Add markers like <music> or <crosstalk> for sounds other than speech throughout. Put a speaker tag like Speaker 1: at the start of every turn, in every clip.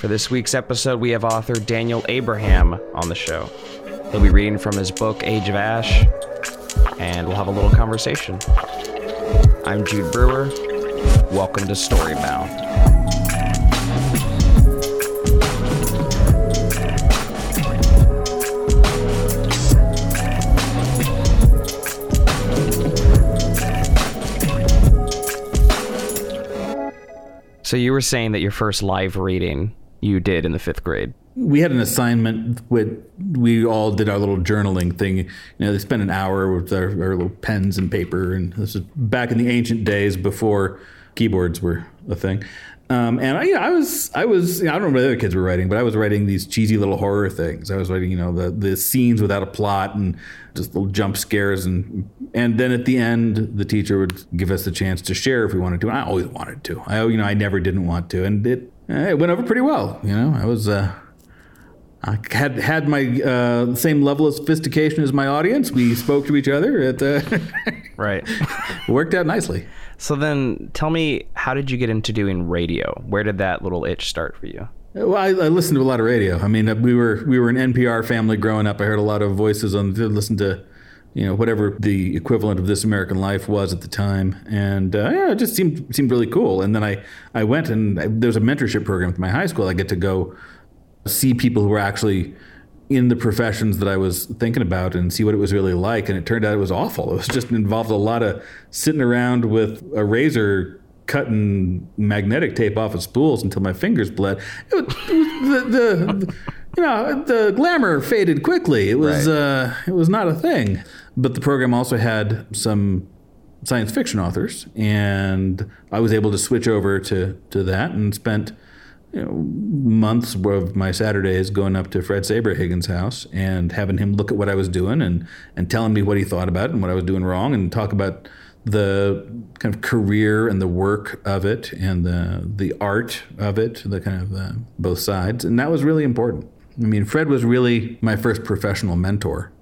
Speaker 1: For this week's episode, we have author Daniel Abraham on the show. He'll be reading from his book, Age of Ash, and we'll have a little conversation. I'm Jude Brewer. Welcome to Storybound. So you were saying that your first live reading you did in the fifth grade.
Speaker 2: We had an assignment with we all did our little journaling thing. You know, they spent an hour with our, our little pens and paper, and this is back in the ancient days before keyboards were a thing. Um, and I, you know, I was, I was, you know, I don't know what the other kids were writing, but I was writing these cheesy little horror things. I was writing, you know, the the scenes without a plot and just little jump scares, and and then at the end, the teacher would give us the chance to share if we wanted to. And I always wanted to. I, you know, I never didn't want to, and it it went over pretty well. You know, I was. Uh, I had had my uh, same level of sophistication as my audience. We spoke to each other. It uh, <laughs>
Speaker 1: right <laughs>
Speaker 2: worked out nicely.
Speaker 1: So then, tell me, how did you get into doing radio? Where did that little itch start for you?
Speaker 2: Well, I, I listened to a lot of radio. I mean, we were we were an NPR family growing up. I heard a lot of voices on. Listened to you know whatever the equivalent of this American Life was at the time, and uh, yeah, it just seemed seemed really cool. And then I I went and I, there was a mentorship program at my high school. I get to go see people who were actually in the professions that I was thinking about and see what it was really like. And it turned out it was awful. It was just involved a lot of sitting around with a razor cutting magnetic tape off of spools until my fingers bled. It was, was the, the you know, the glamour faded quickly. It was right. uh, it was not a thing. But the program also had some science fiction authors, and I was able to switch over to to that and spent you know, months of my Saturdays going up to Fred Saberhagen's house and having him look at what I was doing and and telling me what he thought about it and what I was doing wrong and talk about the kind of career and the work of it and the the art of it, the kind of uh, both sides, and that was really important. I mean, Fred was really my first professional mentor.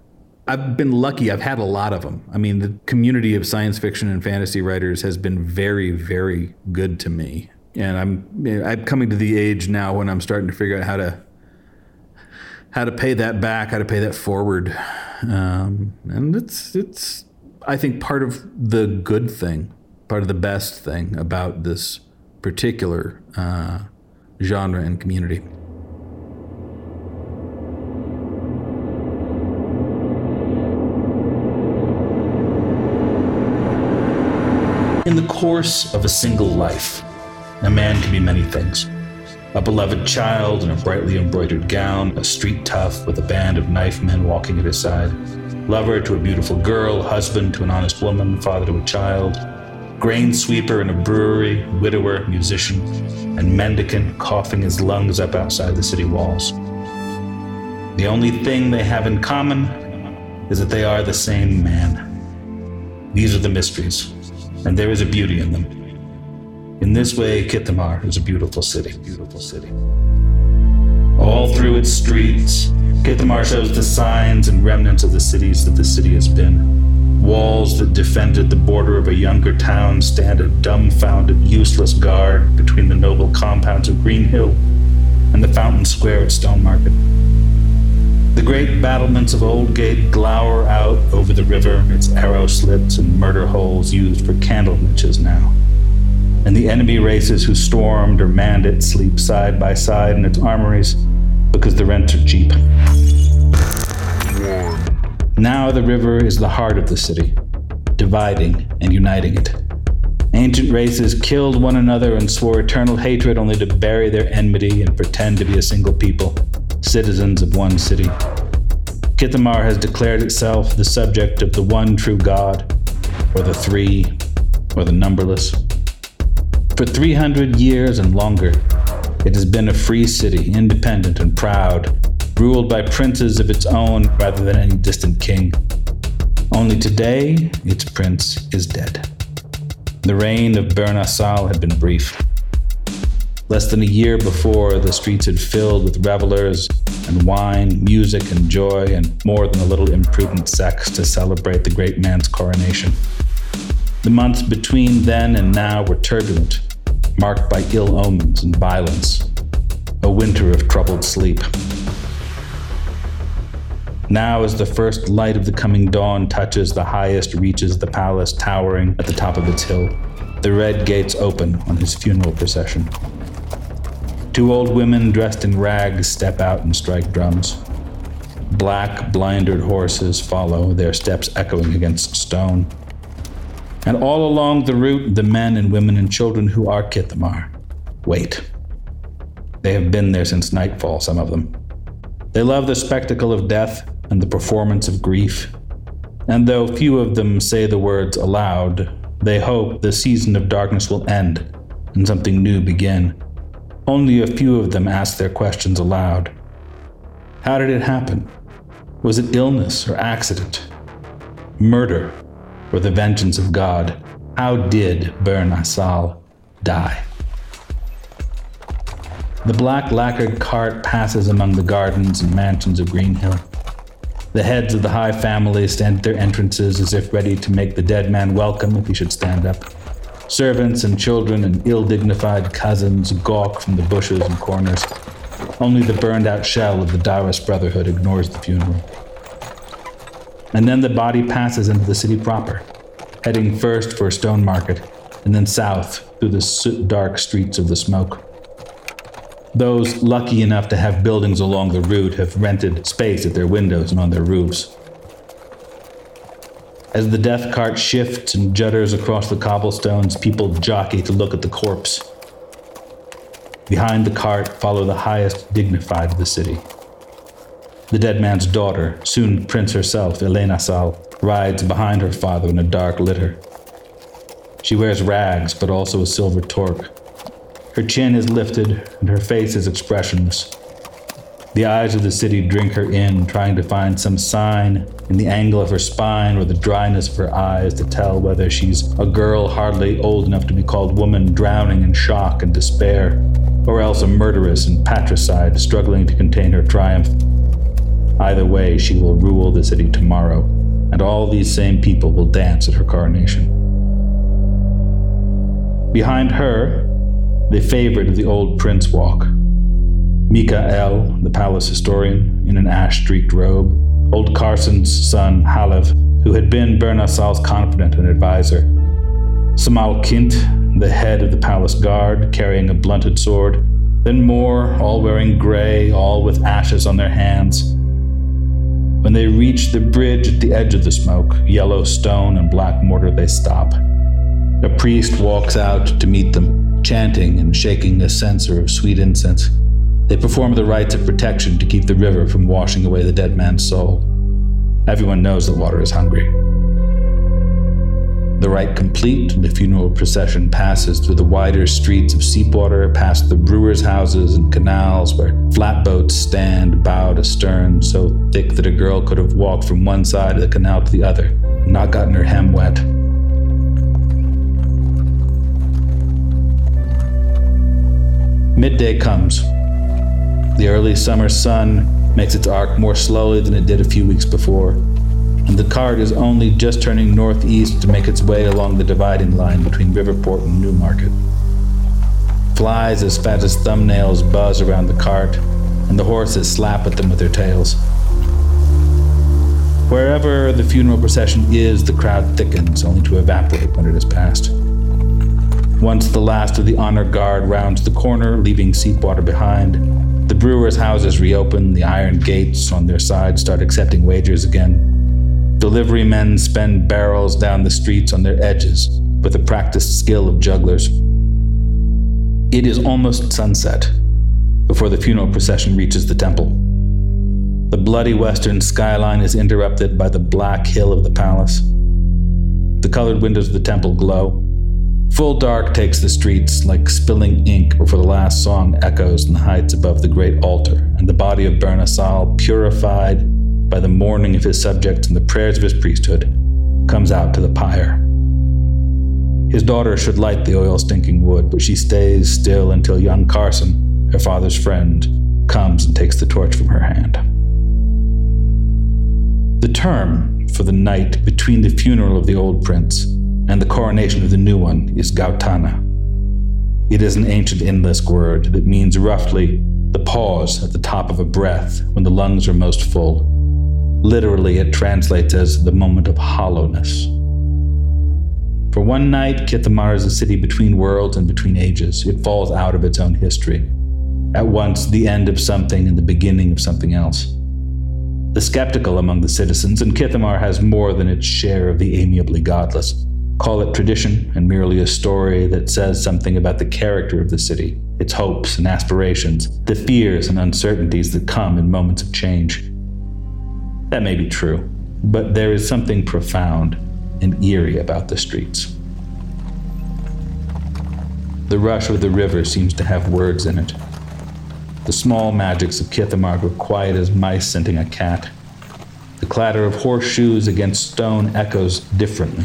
Speaker 2: I've been lucky. I've had a lot of them. I mean, the community of science fiction and fantasy writers has been very, very good to me. And I'm I'm coming to the age now when I'm starting to figure out how to how to pay that back, how to pay that forward. Um, and it's it's I think part of the good thing, part of the best thing about this particular uh, genre and community.
Speaker 3: Course of a single life, a man can be many things. A beloved child in a brightly embroidered gown, a street tough with a band of knife men walking at his side, lover to a beautiful girl, husband to an honest woman, father to a child, grain sweeper in a brewery, widower, musician, and mendicant coughing his lungs up outside the city walls. The only thing they have in common is that they are the same man. These are the mysteries and there is a beauty in them. In this way, Kithamar is a beautiful city. Beautiful city. All through its streets, Kithamar shows the signs and remnants of the cities that the city has been. Walls that defended the border of a younger town stand a dumbfounded, useless guard between the noble compounds of Greenhill and the fountain square at Stone Market. The great battlements of Oldgate glower out over the river, its arrow slits and murder holes used for candle niches now.
Speaker 2: and the enemy races who stormed or manned it sleep side by side in its armories because the rents are cheap. Now the river is the heart of the city, dividing and uniting it. Ancient races killed one another and swore eternal hatred only to bury their enmity and pretend to be a single people, citizens of one city. Kithamar has declared itself the subject of the one true God, or the three, or the numberless. For 300 years and longer, it has been a free city, independent and proud, ruled by princes of its own rather than any distant king. Only today, its prince is dead. The reign of Byrn a Sal had been brief. Less than a year before, the streets had filled with revelers and wine, music, and joy, and more than a little imprudent sex to celebrate the great man's coronation. The months between then and now were turbulent, marked by ill omens and violence, a winter of troubled sleep. Now, as the first light of the coming dawn touches the highest reaches of the palace towering at the top of its hill, the red gates open on his funeral procession. Two old women dressed in rags step out and strike drums. Black, blindered horses follow, their steps echoing against stone. And all along the route, the men and women and children who are Kithamar wait. They have been there since nightfall, some of them. They love the spectacle of death and the performance of grief. And though few of them say the words aloud, they hope the season of darkness will end and something new begin. Only a few of them ask their questions aloud. How did it happen? Was it illness or accident? Murder or the vengeance of God? How did Byrn a Sal die? The black lacquered cart passes among the gardens and mansions of Greenhill. The heads of the high families stand at their entrances as if ready to make the dead man welcome if he should stand up. Servants and children and ill dignified cousins gawk from the bushes and corners. Only the burned out shell of the Taoist Brotherhood ignores the funeral. And then the body passes into the city proper, heading first for a stone market, and then south through the soot dark streets of the smoke. Those lucky enough to have buildings along the route have rented space at their windows and on their roofs. As the death cart shifts and judders across the cobblestones, people jockey to look at the corpse. Behind the cart follow the highest dignified of the city. The dead man's daughter, soon Prince herself, Elaine a Sal, rides behind her father in a dark litter. She wears rags, but also a silver torque. Her chin is lifted, and her face is expressionless. The eyes of the city drink her in, trying to find some sign in the angle of her spine or the dryness of her eyes to tell whether she's a girl hardly old enough to be called woman, drowning in shock and despair, or else a murderess and patricide struggling to contain her triumph. Either way, she will rule the city tomorrow, and all these same people will dance at her coronation. Behind her, the favorite of the old prince walk, Mikael, the palace historian, in an ash streaked robe, old Carson's son, Halev, who had been Byrn a Sal's confidant and advisor, Samal Kint, the head of the palace guard, carrying a blunted sword, then more, all wearing gray, all with ashes on their hands. When they reach the bridge at the edge of the smoke, yellow stone and black mortar, they stop. A priest walks out to meet them, chanting and shaking a censer of sweet incense. They perform the rites of protection to keep the river from washing away the dead man's soul. Everyone knows the water is hungry. The rite complete, the funeral procession passes through the wider streets of Seepwater, past the brewers' houses and canals where flatboats stand bowed astern, so thick that a girl could have walked from one side of the canal to the other and not gotten her hem wet. Midday comes. The early summer sun makes its arc more slowly than it did a few weeks before, and the cart is only just turning northeast to make its way along the dividing line between Riverport and Newmarket. Flies as fat as thumbnails buzz around the cart, and the horses slap at them with their tails. Wherever the funeral procession is, the crowd thickens, only to evaporate when it has passed. Once the last of the honor guard rounds the corner, leaving Seepwater behind, the brewers' houses reopen, the iron gates on their sides start accepting wagers again. Delivery men spend barrels down the streets on their edges with the practiced skill of jugglers. It is almost sunset before the funeral procession reaches the temple. The bloody western skyline is interrupted by the black hill of the palace. The colored windows of the temple glow. Full dark takes the streets like spilling ink before the last song echoes in the heights above the great altar, and the body of Byrn a Sal, purified by the mourning of his subjects and the prayers of his priesthood, comes out to the pyre. His daughter should light the oil stinking wood, but she stays still until young Carson, her father's friend, comes and takes the torch from her hand. The term for the night between the funeral of the old prince and the coronation of the new one is Gautana. It is an ancient Inlisk word that means roughly the pause at the top of a breath when the lungs are most full. Literally, it translates as the moment of hollowness. For one night, Kithamar is a city between worlds and between ages. It falls out of its own history. At once, the end of something and the beginning of something else. The skeptical among the citizens, and Kithamar has more than its share of the amiably godless, Call it tradition and merely a story that says something about the character of the city, its hopes and aspirations, the fears and uncertainties that come in moments of change. That may be true, but there is something profound and eerie about the streets. The rush of the river seems to have words in it. The small magics of Kithamar were quiet as mice scenting a cat. The clatter of horseshoes against stone echoes differently.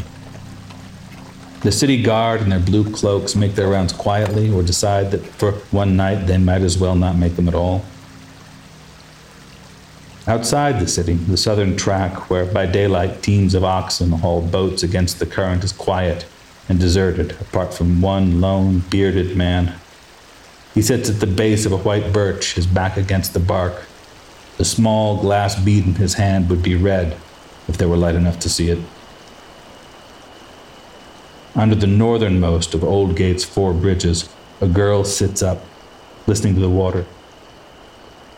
Speaker 2: The city guard in their blue cloaks make their rounds quietly or decide that for one night they might as well not make them at all. Outside the city, the southern track, where by daylight teams of oxen haul boats against the current, is quiet and deserted, apart from one lone, bearded man. He sits at the base of a white birch, his back against the bark. The small glass bead in his hand would be red if there were light enough to see it. Under the northernmost of Oldgate's four bridges, a girl sits up, listening to the water.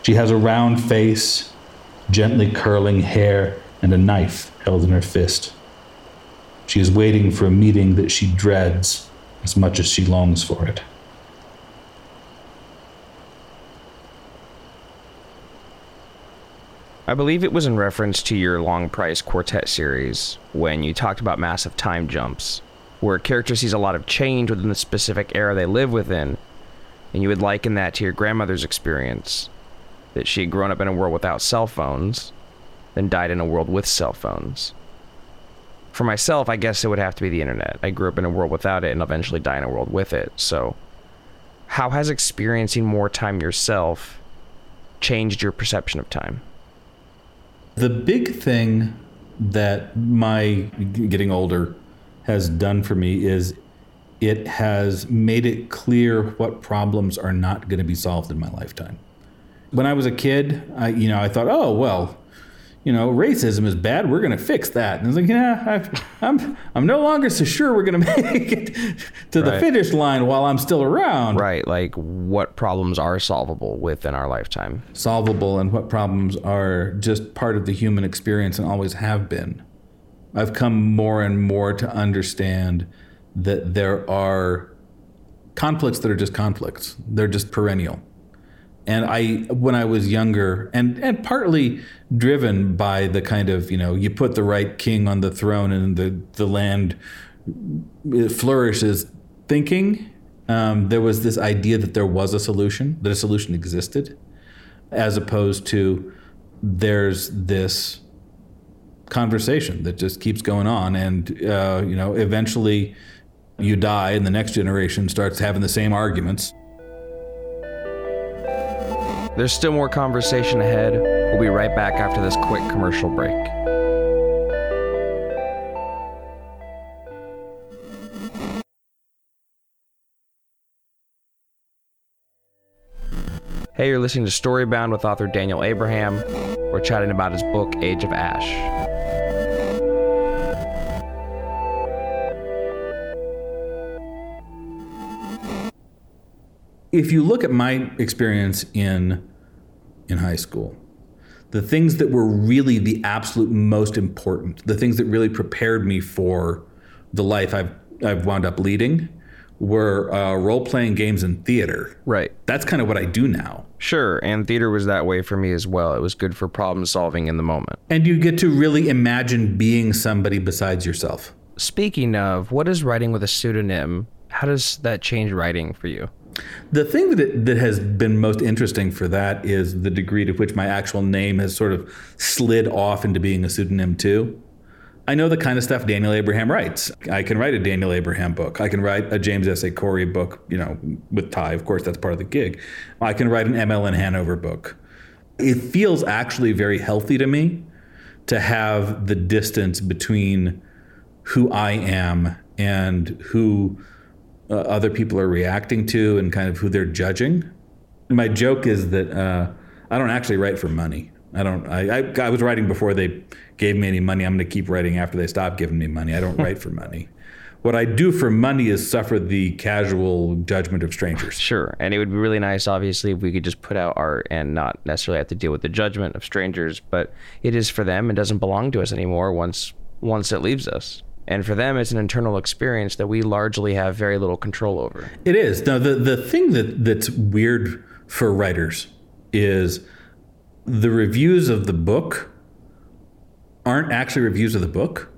Speaker 2: She has a round face, gently curling hair, and a knife held in her fist. She is waiting for a meeting that she dreads as much as she longs for it.
Speaker 1: I believe it was in reference to your Long Price Quartet series when you talked about massive time jumps where a character sees a lot of change within the specific era they live within, and you would liken that to your grandmother's experience that she had grown up in a world without cell phones, then died in a world with cell phones. For myself, I guess it would have to be the internet. I grew up in a world without it and eventually die in a world with it. So, how has experiencing more time yourself changed your perception of time?
Speaker 4: The big thing that my getting older has done for me is it has made it clear what problems are not going to be solved in my lifetime. When I was a kid, I you know I thought, oh well, you know, racism is bad. We're going to fix that. And I was like, yeah, I, I'm I'm no longer so sure we're going <laughs> to make it to right. the finish line while I'm still around.
Speaker 1: Right. Like what problems are solvable within our lifetime?
Speaker 4: Solvable, and what problems are just part of the human experience and always have been. I've come more and more to understand that there are conflicts that are just conflicts. They're just perennial. And I, when I was younger, and, and partly driven by the kind of, you know, you put the right king on the throne and the, the land flourishes thinking, um, there was this idea that there was a solution, that a solution existed, as opposed to there's this conversation that just keeps going on, and uh, you know, eventually you die, and the next generation starts having the same arguments.
Speaker 1: There's still more conversation ahead. We'll be right back after this quick commercial break. Hey, you're listening to Storybound with author Daniel Abraham. We're chatting about his book, Age of Ash.
Speaker 2: If you look at my experience in in high school, the things that were really the absolute most important, the things that really prepared me for the life I've I've wound up leading were uh, role playing games and theater.
Speaker 1: Right.
Speaker 2: That's kind of what I do now.
Speaker 1: Sure, and theater was that way for me as well. It was good for problem solving in the moment.
Speaker 2: And you get to really imagine being somebody besides yourself.
Speaker 1: Speaking of, what is writing with a pseudonym? How does that change writing for you?
Speaker 2: The thing that it, that has been most interesting for that is the degree to which my actual name has sort of slid off into being a pseudonym too. I know the kind of stuff Daniel Abraham writes. I can write a Daniel Abraham book. I can write a James S. A. Corey book, you know, with Ty. Of course, that's part of the gig. I can write an M. L. N. Hanover book. It feels actually very healthy to me to have the distance between who I am and who uh, other people are reacting to and kind of who they're judging. My joke is that uh, I don't actually write for money. I don't. I, I, I was writing before they gave me any money. I'm going to keep writing after they stop giving me money. I don't <laughs> write for money. What I do for money is suffer the casual judgment of strangers.
Speaker 1: Sure, and it would be really nice, obviously, if we could just put out art and not necessarily have to deal with the judgment of strangers. But it is for them; it doesn't belong to us anymore once once it leaves us. And for them, it's an internal experience that we largely have very little control over.
Speaker 2: It is. Now, the the thing that that's weird for writers is the reviews of the book aren't actually reviews of the book,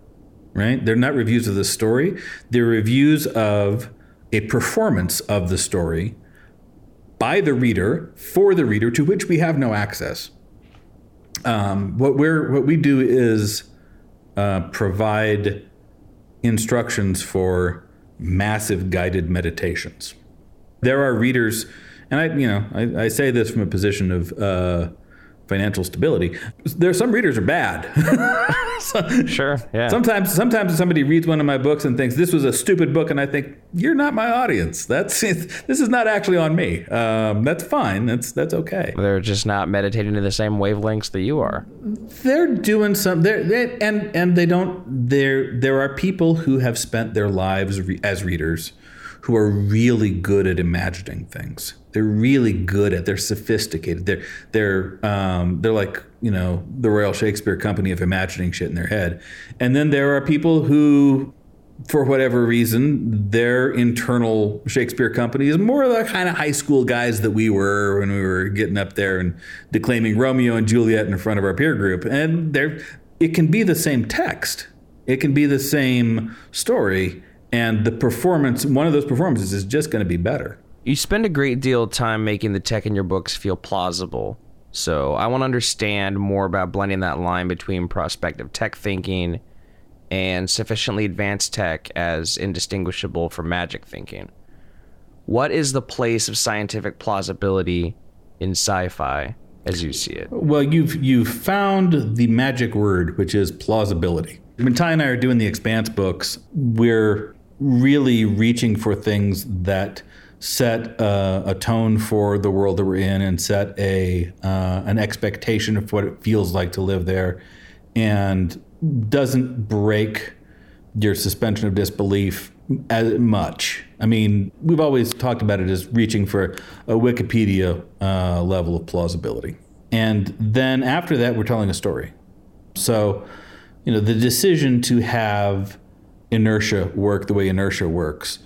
Speaker 2: right? They're not reviews of the story. They're reviews of a performance of the story by the reader for the reader to which we have no access. Um, what we're what we do is uh, provide instructions for massive guided meditations. There are readers, and I you know I, I say this from a position of. Uh, financial stability. There, some readers are bad. <laughs>
Speaker 1: so, <laughs> sure, yeah.
Speaker 2: Sometimes, sometimes somebody reads one of my books and thinks this was a stupid book, and I think you're not my audience. That's <laughs> this is not actually on me. Um, that's fine. That's that's okay.
Speaker 1: They're just not meditating to the same wavelengths that you are.
Speaker 2: They're doing some. They're, they and and they don't. There there are people who have spent their lives re, as readers who are really good at imagining things. They're really good at. They're sophisticated. They're they're um, they're like you know the Royal Shakespeare Company of imagining shit in their head. And then there are people who, for whatever reason, their internal Shakespeare company is more the kind of high school guys that we were when we were getting up there and declaiming Romeo and Juliet in front of our peer group. And there, it can be the same text. It can be the same story and the performance one of those performances is just going to be better
Speaker 1: you spend a great deal of time making the tech in your books feel plausible. So i want to understand more about blending that line between prospective tech thinking and sufficiently advanced tech as indistinguishable from magic thinking. What is the place of scientific plausibility in sci-fi as you see it?
Speaker 2: Well you've you've found the magic word which is plausibility. When Ty and I are doing the Expanse books, we're really reaching for things that set uh, a tone for the world that we're in and set a uh, an expectation of what it feels like to live there, and doesn't break your suspension of disbelief as much. I mean, we've always talked about it as reaching for a Wikipedia uh, level of plausibility, and then after that, we're telling a story. So, you know, the decision to have inertia work the way inertia works.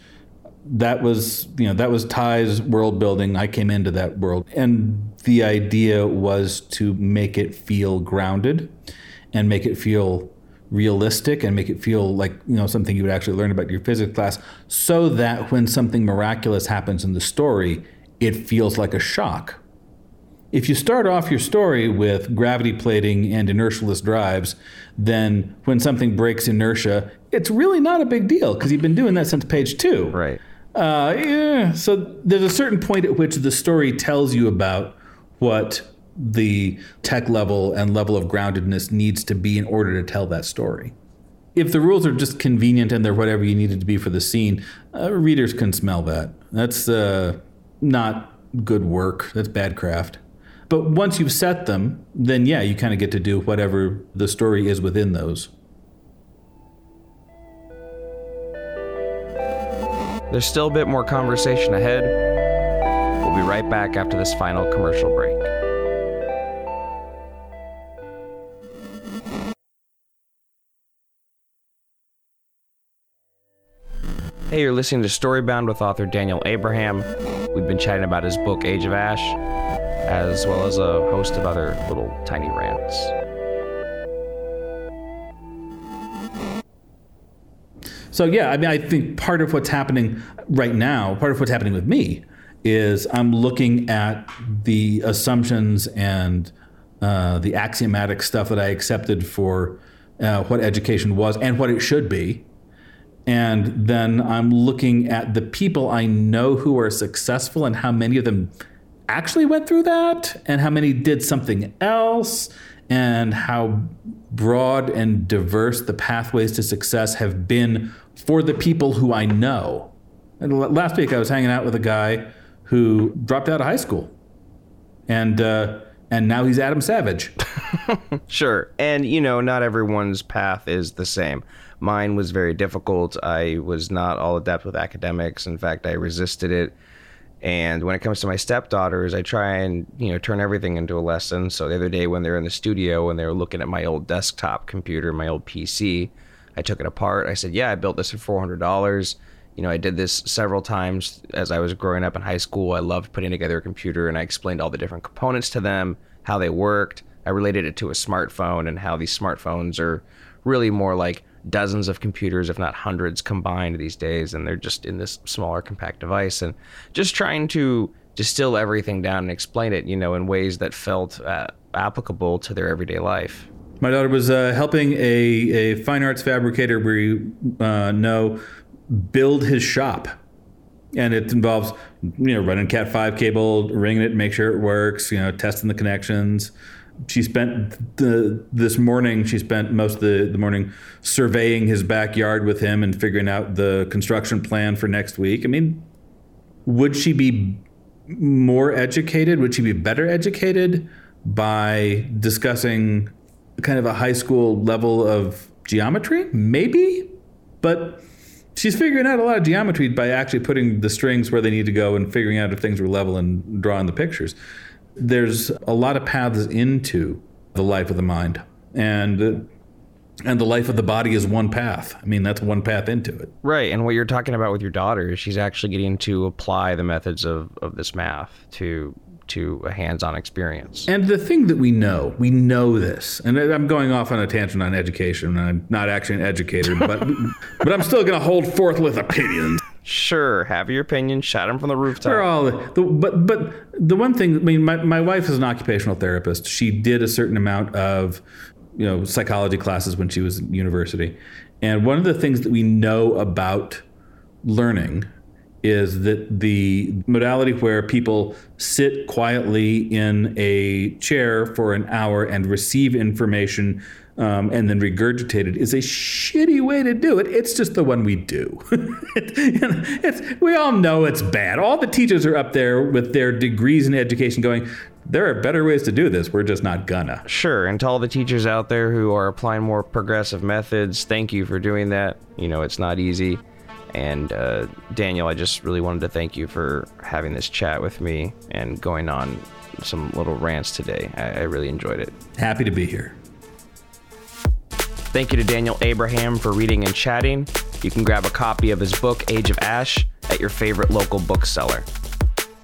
Speaker 2: That was, you know, that was Ty's world building. I came into that world. And the idea was to make it feel grounded and make it feel realistic and make it feel like, you know, something you would actually learn about your physics class so that when something miraculous happens in the story, it feels like a shock if you start off your story with gravity plating and inertialess drives, then when something breaks inertia, it's really not a big deal because you've been doing that since page two.
Speaker 1: Right.
Speaker 2: Uh, yeah. So there's a certain point at which the story tells you about what the tech level and level of groundedness needs to be in order to tell that story. If the rules are just convenient and they're whatever you need it to be for the scene, uh, readers can smell that. That's uh, not good work. That's bad craft. But once you've set them, then yeah, you kind of get to do whatever the story is within those.
Speaker 1: There's still a bit more conversation ahead. We'll be right back after this final commercial break. Hey, you're listening to Storybound with author Daniel Abraham. We've been chatting about his book, Age of Ash, as well as a host of other little tiny rants.
Speaker 2: So yeah, I mean, I think part of what's happening right now, part of what's happening with me, is I'm looking at the assumptions and uh, the axiomatic stuff that I accepted for uh, what education was and what it should be, and then I'm looking at the people I know who are successful and how many of them actually went through that, and how many did something else, and how broad and diverse the pathways to success have been for the people who I know. And last week I was hanging out with a guy who dropped out of high school, and uh, and now he's Adam Savage. <laughs>
Speaker 1: Sure. And, you know, not everyone's path is the same. Mine was very difficult. I was not all adept with academics. In fact, I resisted it. And when it comes to my stepdaughters, I try and, you know, turn everything into a lesson. So the other day when they're in the studio and they were looking at my old desktop computer, my old PC, I took it apart. I said, "Yeah, I built this for $400." You know, I did this several times as I was growing up in high school. I loved putting together a computer and I explained all the different components to them, how they worked. I related it to a smartphone and how these smartphones are really more like dozens of computers, if not hundreds, combined these days. And they're just in this smaller, compact device. And just trying to distill everything down and explain it, you know, in ways that felt uh, applicable to their everyday life.
Speaker 2: My daughter was uh, helping a, a fine arts fabricator we uh, know build his shop. And it involves, you know, running Cat five cable, ringing it, make sure it works, you know, testing the connections. She spent the this morning. She spent most of the, the morning surveying his backyard with him and figuring out the construction plan for next week. I mean, would she be more educated? Would she be better educated by discussing kind of a high school level of geometry? Maybe, but she's figuring out a lot of geometry by actually putting the strings where they need to go and figuring out if things were level and drawing the pictures. There's a lot of paths into the life of the mind, and uh, and the life of the body is one path. I mean, that's one path into it.
Speaker 1: Right. And what you're talking about with your daughter is she's actually getting to apply the methods of, of this math to to a hands-on experience.
Speaker 2: And the thing that we know, we know this, and I'm going off on a tangent on education. and I'm not actually an educator, but <laughs> but I'm still going to hold forth with opinions.
Speaker 1: Sure, have your opinion, shout them from the rooftop.
Speaker 2: We're all, the, but but the one thing, I mean, my, my wife is an occupational therapist. She did a certain amount of, you know, psychology classes when she was in university, and one of the things that we know about learning is that the modality where people sit quietly in a chair for an hour and receive information um, and then regurgitate it is a shitty way to do it. It's just the one we do. <laughs> we all know it's bad. All the teachers are up there with their degrees in education going, there are better ways to do this. We're just not gonna.
Speaker 1: Sure, and to all the teachers out there who are applying more progressive methods, thank you for doing that. You know, it's not easy. And uh, Daniel, I just really wanted to thank you for having this chat with me and going on some little rants today. I, I really enjoyed it.
Speaker 2: Happy to be here.
Speaker 1: Thank you to Daniel Abraham for reading and chatting. You can grab a copy of his book, Age of Ash, at your favorite local bookseller.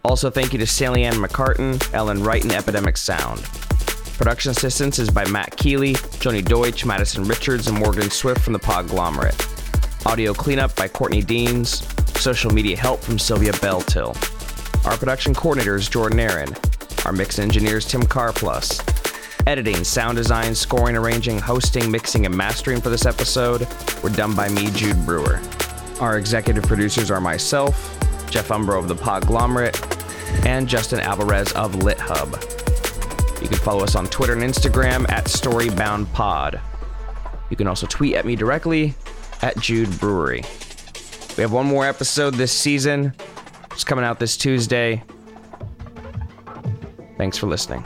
Speaker 1: Also, thank you to Sally Ann McCartan, Ellen Wright, and Epidemic Sound. Production assistance is by Matt Keeley, Joni Deutsch, Madison Richards, and Morgan Swift from the Podglomerate. Audio cleanup by Courtney Deans. Social media help from Sylvia Belltill. Our production coordinator is Jordan Aaron. Our mix engineer is Tim Carplus. Editing, sound design, scoring, arranging, hosting, mixing, and mastering for this episode were done by me, Jude Brewer. Our executive producers are myself, Jeff Umbro of the Podglomerate, and Justin Alvarez of LitHub. You can follow us on Twitter and Instagram at StoryboundPod. You can also tweet at me directly at Jude Brewery. We have one more episode this season. It's coming out this Tuesday. Thanks for listening.